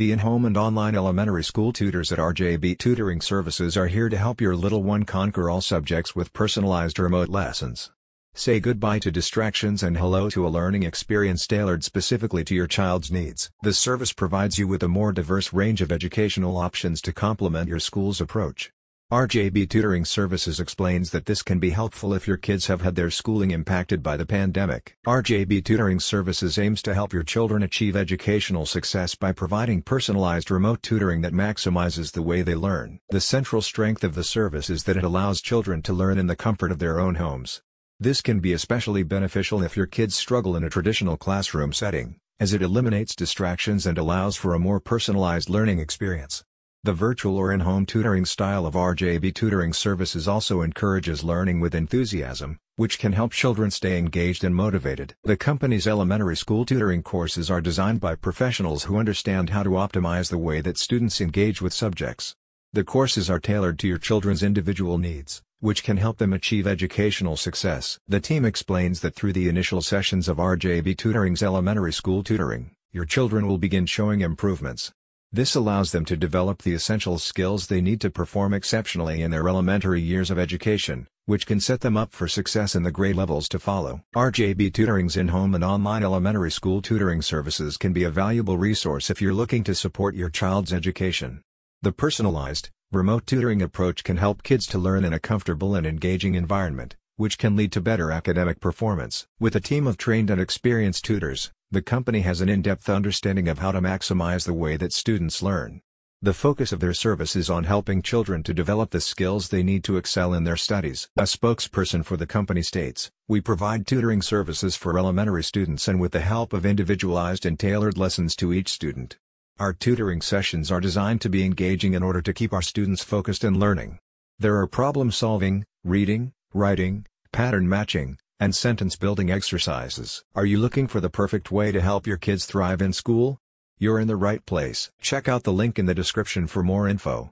The in-home and online elementary school tutors at RJB Tutoring Services are here to help your little one conquer all subjects with personalized remote lessons. Say goodbye to distractions and hello to a learning experience tailored specifically to your child's needs. The service provides you with a more diverse range of educational options to complement your school's approach. RJB Tutoring Services explains that this can be helpful if your kids have had their schooling impacted by the pandemic. RJB Tutoring Services aims to help your children achieve educational success by providing personalized remote tutoring that maximizes the way they learn. The central strength of the service is that it allows children to learn in the comfort of their own homes. This can be especially beneficial if your kids struggle in a traditional classroom setting, as it eliminates distractions and allows for a more personalized learning experience. The virtual or in-home tutoring style of RJB tutoring services also encourages learning with enthusiasm, which can help children stay engaged and motivated. The company's elementary school tutoring courses are designed by professionals who understand how to optimize the way that students engage with subjects. The courses are tailored to your children's individual needs which can help them achieve educational success. The team explains that through the initial sessions of RJB Tutoring's elementary school tutoring, your children will begin showing improvements. This allows them to develop the essential skills they need to perform exceptionally in their elementary years of education, which can set them up for success in the grade levels to follow. RJB Tutoring's in-home and online elementary school tutoring services can be a valuable resource if you're looking to support your child's education. The personalized, Remote tutoring approach can help kids to learn in a comfortable and engaging environment, which can lead to better academic performance. With a team of trained and experienced tutors, the company has an in-depth understanding of how to maximize the way that students learn. The focus of their service is on helping children to develop the skills they need to excel in their studies. A spokesperson for the company states, We provide tutoring services for elementary students and with the help of individualized and tailored lessons to each student. Our tutoring sessions are designed to be engaging in order to keep our students focused and learning. There are problem solving, reading, writing, pattern matching, and sentence building exercises. Are you looking for the perfect way to help your kids thrive in school? You're in the right place. Check out the link in the description for more info.